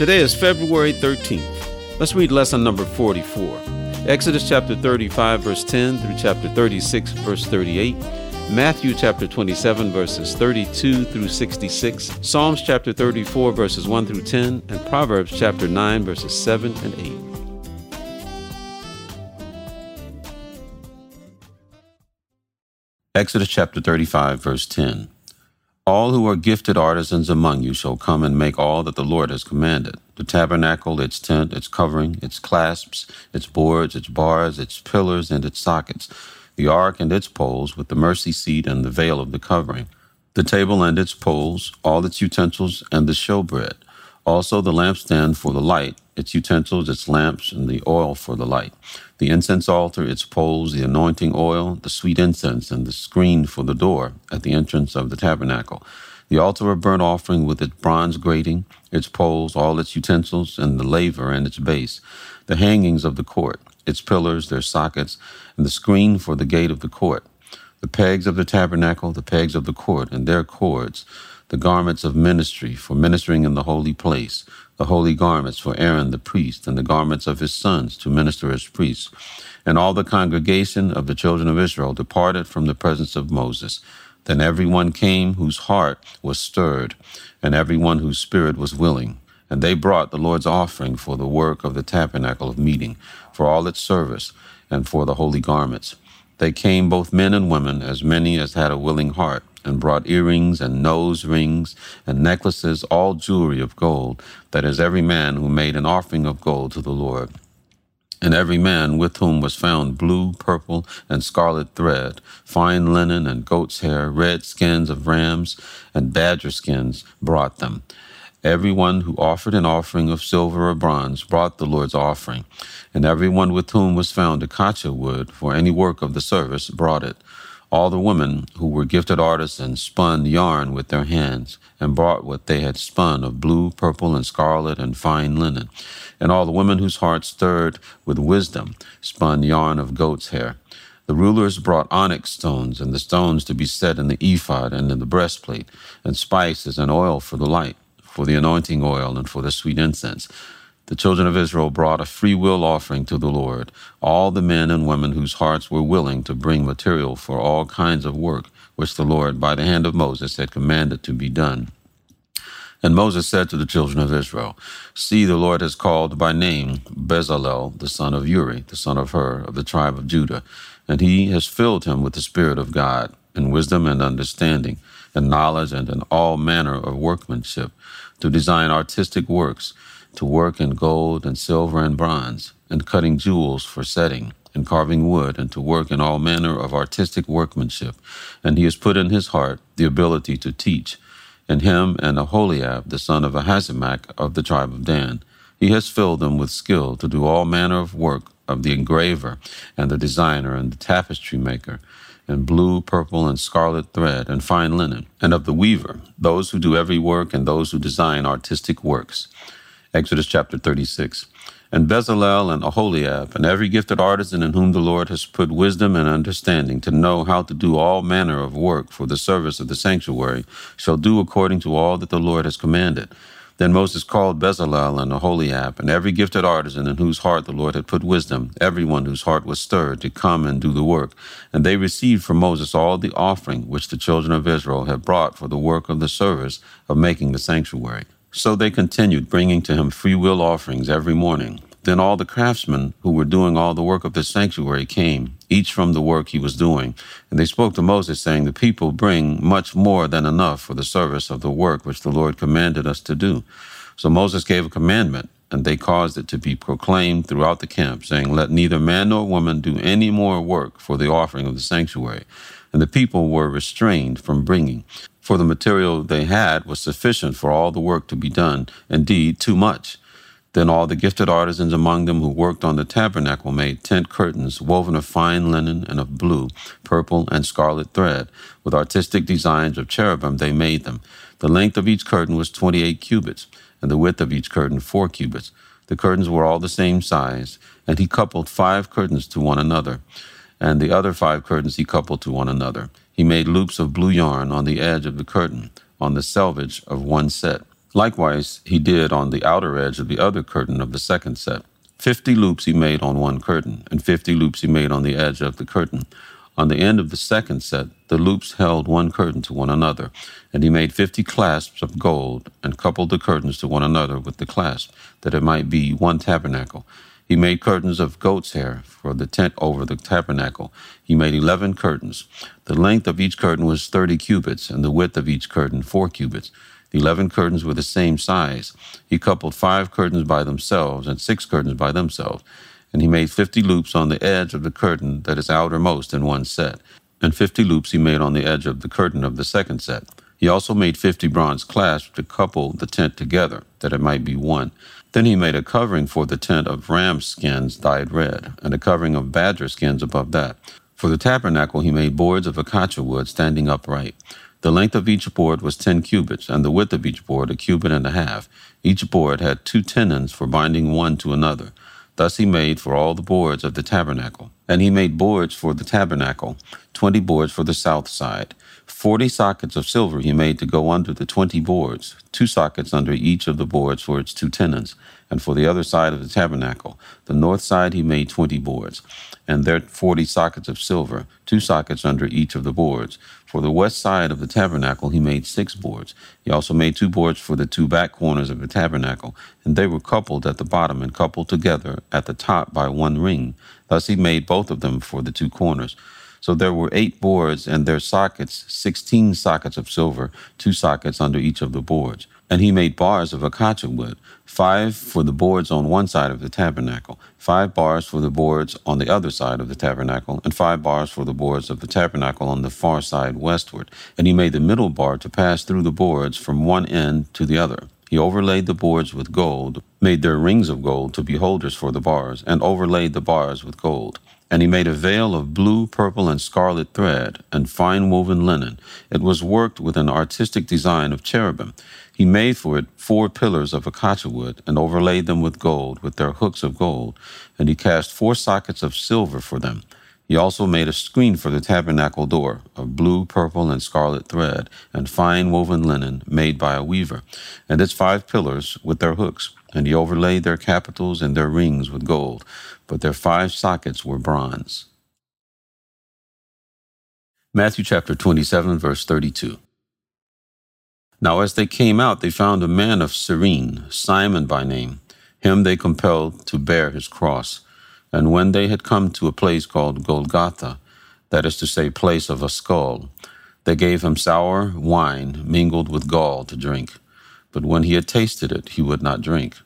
Today is February 13th. Let's read lesson number 44. Exodus chapter 35, verse 10 through chapter 36, verse 38. Matthew chapter 27, verses 32 through 66. Psalms chapter 34, verses 1 through 10. And Proverbs chapter 9, verses 7 and 8. Exodus chapter 35, verse 10. All who are gifted artisans among you shall come and make all that the Lord has commanded. The tabernacle, its tent, its covering, its clasps, its boards, its bars, its pillars, and its sockets, the ark and its poles, with the mercy seat and the veil of the covering, the table and its poles, all its utensils, and the showbread, also the lampstand for the light, its utensils, its lamps, and the oil for the light, the incense altar, its poles, the anointing oil, the sweet incense, and the screen for the door at the entrance of the tabernacle, the altar of burnt offering with its bronze grating, its poles, all its utensils, and the laver and its base, the hangings of the court, its pillars, their sockets, and the screen for the gate of the court, the pegs of the tabernacle, the pegs of the court, and their cords, the garments of ministry for ministering in the holy place, the holy garments for Aaron the priest, and the garments of his sons to minister as priests. And all the congregation of the children of Israel departed from the presence of Moses. Then everyone came whose heart was stirred, and everyone whose spirit was willing. And they brought the Lord's offering for the work of the tabernacle of meeting, for all its service, and for the holy garments. They came, both men and women, as many as had a willing heart and brought earrings and nose rings and necklaces, all jewelry of gold, that is, every man who made an offering of gold to the Lord. And every man with whom was found blue, purple, and scarlet thread, fine linen and goat's hair, red skins of rams, and badger skins brought them. Every one who offered an offering of silver or bronze brought the Lord's offering, and every one with whom was found acacia wood for any work of the service brought it. All the women who were gifted artisans spun yarn with their hands and brought what they had spun of blue, purple, and scarlet and fine linen. And all the women whose hearts stirred with wisdom spun yarn of goat's hair. The rulers brought onyx stones and the stones to be set in the ephod and in the breastplate, and spices and oil for the light, for the anointing oil and for the sweet incense the children of Israel brought a free will offering to the Lord, all the men and women whose hearts were willing to bring material for all kinds of work, which the Lord, by the hand of Moses, had commanded to be done. And Moses said to the children of Israel, See, the Lord has called by name Bezalel, the son of Uri, the son of Hur, of the tribe of Judah, and he has filled him with the Spirit of God, in wisdom and understanding, and knowledge, and in all manner of workmanship, to design artistic works to work in gold and silver and bronze, and cutting jewels for setting, and carving wood, and to work in all manner of artistic workmanship. And he has put in his heart the ability to teach. and him and Aholiab, the son of Ahisamach of the tribe of Dan, he has filled them with skill to do all manner of work of the engraver and the designer and the tapestry maker, and blue, purple, and scarlet thread, and fine linen, and of the weaver, those who do every work and those who design artistic works. Exodus chapter 36. And Bezalel and Aholiab, and every gifted artisan in whom the Lord has put wisdom and understanding to know how to do all manner of work for the service of the sanctuary, shall do according to all that the Lord has commanded. Then Moses called Bezalel and Aholiab, and every gifted artisan in whose heart the Lord had put wisdom, everyone whose heart was stirred, to come and do the work. And they received from Moses all the offering which the children of Israel had brought for the work of the service of making the sanctuary. So they continued bringing to him free will offerings every morning. Then all the craftsmen who were doing all the work of the sanctuary came, each from the work he was doing. And they spoke to Moses, saying, The people bring much more than enough for the service of the work which the Lord commanded us to do. So Moses gave a commandment, and they caused it to be proclaimed throughout the camp, saying, Let neither man nor woman do any more work for the offering of the sanctuary. And the people were restrained from bringing. For the material they had was sufficient for all the work to be done, indeed, too much. Then all the gifted artisans among them who worked on the tabernacle made tent curtains woven of fine linen and of blue, purple, and scarlet thread. With artistic designs of cherubim they made them. The length of each curtain was twenty eight cubits, and the width of each curtain four cubits. The curtains were all the same size, and he coupled five curtains to one another, and the other five curtains he coupled to one another. He made loops of blue yarn on the edge of the curtain, on the selvage of one set. Likewise, he did on the outer edge of the other curtain of the second set. Fifty loops he made on one curtain, and fifty loops he made on the edge of the curtain. On the end of the second set, the loops held one curtain to one another, and he made fifty clasps of gold, and coupled the curtains to one another with the clasp, that it might be one tabernacle. He made curtains of goat's hair for the tent over the tabernacle. He made eleven curtains. The length of each curtain was thirty cubits, and the width of each curtain four cubits. The eleven curtains were the same size. He coupled five curtains by themselves and six curtains by themselves. And he made fifty loops on the edge of the curtain that is outermost in one set, and fifty loops he made on the edge of the curtain of the second set. He also made fifty bronze clasps to couple the tent together, that it might be one. Then he made a covering for the tent of ram skins dyed red, and a covering of badger skins above that. For the tabernacle he made boards of acacia wood standing upright. The length of each board was ten cubits, and the width of each board a cubit and a half. Each board had two tenons for binding one to another. Thus he made for all the boards of the tabernacle. And he made boards for the tabernacle, twenty boards for the south side. Forty sockets of silver he made to go under the twenty boards, two sockets under each of the boards for its two tenons. And for the other side of the tabernacle, the north side he made twenty boards, and there forty sockets of silver, two sockets under each of the boards. For the west side of the tabernacle he made six boards. He also made two boards for the two back corners of the tabernacle, and they were coupled at the bottom and coupled together at the top by one ring. Thus he made both of them for the two corners. So there were eight boards and their sockets, sixteen sockets of silver, two sockets under each of the boards. And he made bars of acacia wood, five for the boards on one side of the tabernacle, five bars for the boards on the other side of the tabernacle, and five bars for the boards of the tabernacle on the far side westward. And he made the middle bar to pass through the boards from one end to the other. He overlaid the boards with gold, made their rings of gold to be holders for the bars, and overlaid the bars with gold. And he made a veil of blue, purple, and scarlet thread, and fine woven linen. It was worked with an artistic design of cherubim. He made for it four pillars of acacia wood, and overlaid them with gold, with their hooks of gold. And he cast four sockets of silver for them. He also made a screen for the tabernacle door of blue, purple, and scarlet thread, and fine woven linen made by a weaver, and its five pillars with their hooks. And he overlaid their capitals and their rings with gold but their five sockets were bronze. Matthew chapter 27, verse 32. Now, as they came out, they found a man of Cyrene, Simon by name. Him they compelled to bear his cross. And when they had come to a place called Golgotha, that is to say, place of a skull, they gave him sour wine mingled with gall to drink. But when he had tasted it, he would not drink.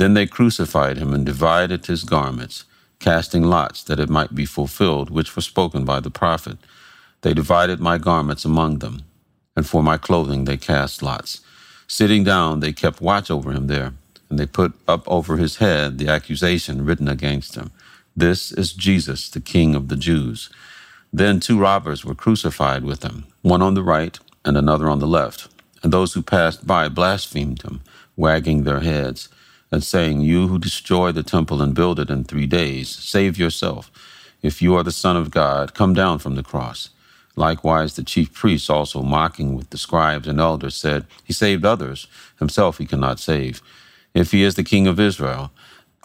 Then they crucified him and divided his garments, casting lots that it might be fulfilled, which was spoken by the prophet. They divided my garments among them, and for my clothing they cast lots. Sitting down, they kept watch over him there, and they put up over his head the accusation written against him This is Jesus, the King of the Jews. Then two robbers were crucified with him, one on the right and another on the left. And those who passed by blasphemed him, wagging their heads and saying, You who destroy the temple and build it in three days, save yourself. If you are the Son of God, come down from the cross. Likewise, the chief priests, also mocking with the scribes and elders, said, He saved others, himself he cannot save. If he is the King of Israel,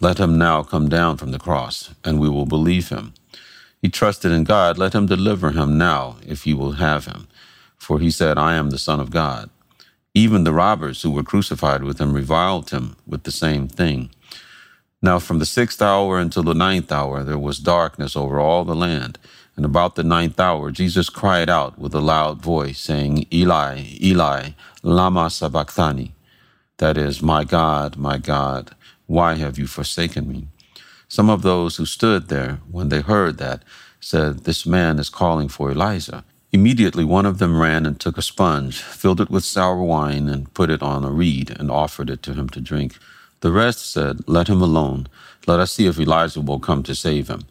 let him now come down from the cross, and we will believe him. He trusted in God, let him deliver him now, if he will have him. For he said, I am the Son of God. Even the robbers who were crucified with him reviled him with the same thing. Now, from the sixth hour until the ninth hour, there was darkness over all the land. And about the ninth hour, Jesus cried out with a loud voice, saying, Eli, Eli, Lama Sabachthani. That is, My God, my God, why have you forsaken me? Some of those who stood there, when they heard that, said, This man is calling for Elijah. Immediately one of them ran and took a sponge, filled it with sour wine, and put it on a reed, and offered it to him to drink. The rest said, Let him alone. Let us see if Elijah will come to save him.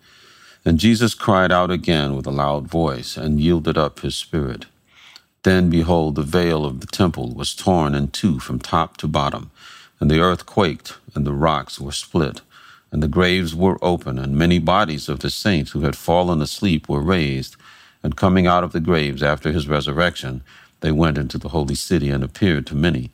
And Jesus cried out again with a loud voice, and yielded up his spirit. Then, behold, the veil of the temple was torn in two from top to bottom, and the earth quaked, and the rocks were split, and the graves were open, and many bodies of the saints who had fallen asleep were raised. And coming out of the graves after his resurrection, they went into the holy city and appeared to many.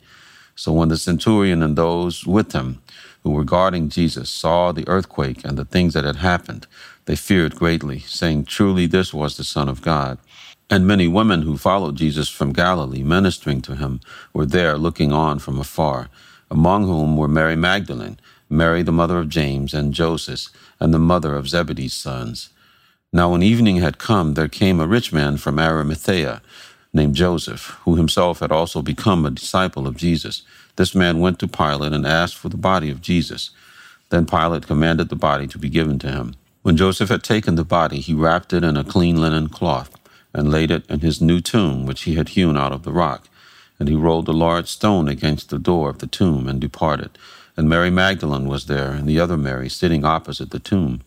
So when the centurion and those with him who were guarding Jesus saw the earthquake and the things that had happened, they feared greatly, saying, Truly this was the Son of God. And many women who followed Jesus from Galilee, ministering to him, were there looking on from afar, among whom were Mary Magdalene, Mary the mother of James and Joseph, and the mother of Zebedee's sons. Now when evening had come, there came a rich man from Arimathea, named Joseph, who himself had also become a disciple of Jesus. This man went to Pilate and asked for the body of Jesus. Then Pilate commanded the body to be given to him. When Joseph had taken the body, he wrapped it in a clean linen cloth and laid it in his new tomb, which he had hewn out of the rock. And he rolled a large stone against the door of the tomb and departed. And Mary Magdalene was there, and the other Mary sitting opposite the tomb.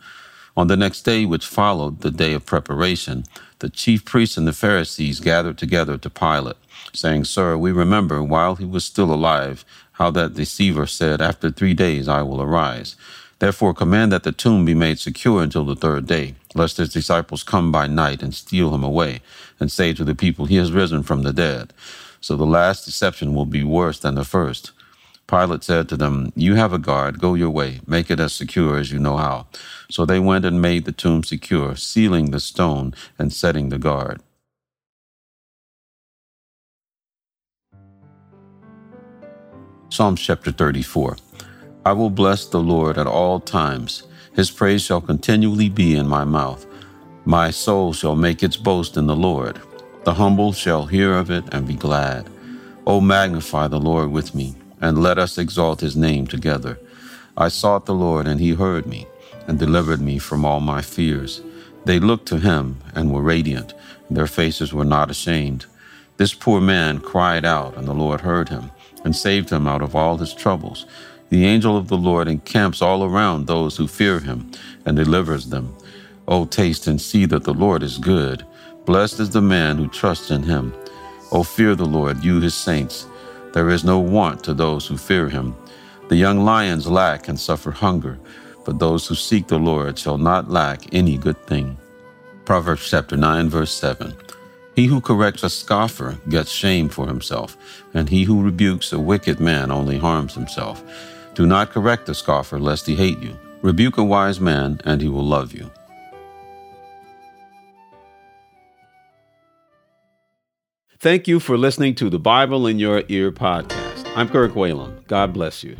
On the next day, which followed the day of preparation, the chief priests and the Pharisees gathered together to Pilate, saying, Sir, we remember while he was still alive how that deceiver said, After three days I will arise. Therefore, command that the tomb be made secure until the third day, lest his disciples come by night and steal him away, and say to the people, He has risen from the dead. So the last deception will be worse than the first. Pilate said to them, You have a guard, go your way, make it as secure as you know how. So they went and made the tomb secure, sealing the stone and setting the guard. Psalms chapter 34 I will bless the Lord at all times. His praise shall continually be in my mouth. My soul shall make its boast in the Lord. The humble shall hear of it and be glad. O magnify the Lord with me and let us exalt his name together. I sought the Lord, and he heard me, and delivered me from all my fears. They looked to him and were radiant, and their faces were not ashamed. This poor man cried out, and the Lord heard him, and saved him out of all his troubles. The angel of the Lord encamps all around those who fear him, and delivers them. O taste and see that the Lord is good. Blessed is the man who trusts in him. O fear the Lord, you his saints there is no want to those who fear him. The young lions lack and suffer hunger, but those who seek the Lord shall not lack any good thing. Proverbs chapter 9, verse 7. He who corrects a scoffer gets shame for himself, and he who rebukes a wicked man only harms himself. Do not correct a scoffer, lest he hate you. Rebuke a wise man, and he will love you. Thank you for listening to the Bible in Your Ear podcast. I'm Kirk Whalum. God bless you.